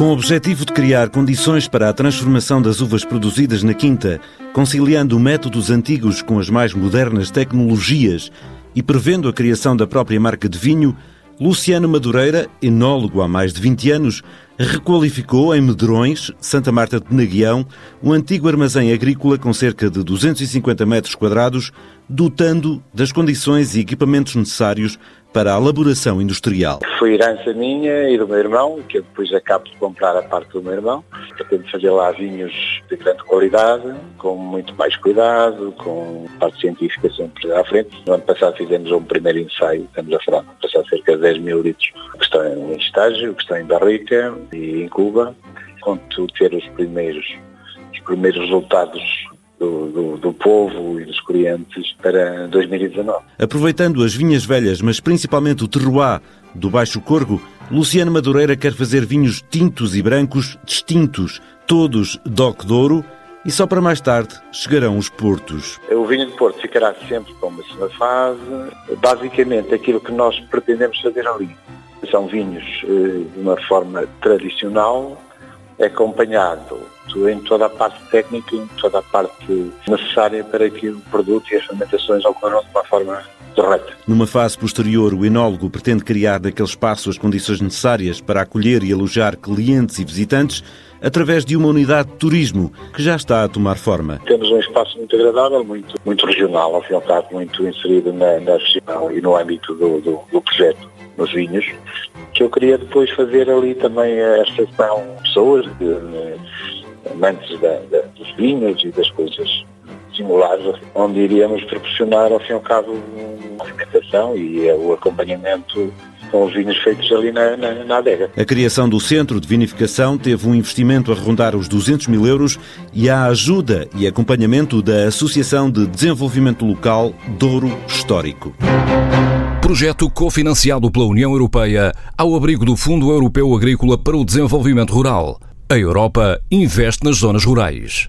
Com o objetivo de criar condições para a transformação das uvas produzidas na quinta, conciliando métodos antigos com as mais modernas tecnologias e prevendo a criação da própria marca de vinho, Luciano Madureira, enólogo há mais de 20 anos, requalificou em Medrões, Santa Marta de Naguião, um antigo armazém agrícola com cerca de 250 metros quadrados, dotando das condições e equipamentos necessários para a elaboração industrial. Foi herança minha e do meu irmão, que eu depois acabo de comprar a parte do meu irmão. Pretendo fazer lá vinhos de grande qualidade, com muito mais cuidado, com parte científica sempre à frente. No ano passado fizemos um primeiro ensaio, estamos a falar, no passado cerca de 10 mil litros, que estão em estágio, que estão em barrica e em Cuba. Conto ter os primeiros, os primeiros resultados do, do, do, povo e dos clientes para 2019. Aproveitando as vinhas velhas, mas principalmente o terroir do Baixo Corgo, Luciano Madureira quer fazer vinhos tintos e brancos distintos, todos DOC Douro, e só para mais tarde chegarão os portos. O vinho de Porto ficará sempre com uma segunda fase. Basicamente, aquilo que nós pretendemos fazer ali são vinhos eh, de uma forma tradicional, acompanhado em toda a parte técnica, em toda a parte necessária para que o produto e as fermentações ocorram de uma forma correta. Numa fase posterior, o enólogo pretende criar naquele espaço as condições necessárias para acolher e alojar clientes e visitantes através de uma unidade de turismo que já está a tomar forma. Temos um espaço muito agradável, muito, muito regional, ao fim e ao cabo, muito inserido na, na região e no âmbito do, do, do projeto nos vinhos, que eu queria depois fazer ali também a recepção pessoas de, amantes da, da, dos vinhos e das coisas singulares, onde iríamos proporcionar, ao fim e ao cabo, uma alimentação e o acompanhamento com os vinhos feitos ali na, na, na, adega. A criação do centro de vinificação teve um investimento a rondar os 200 mil euros e a ajuda e acompanhamento da Associação de Desenvolvimento Local Douro Histórico. Projeto cofinanciado pela União Europeia ao abrigo do Fundo Europeu Agrícola para o Desenvolvimento Rural. A Europa investe nas zonas rurais.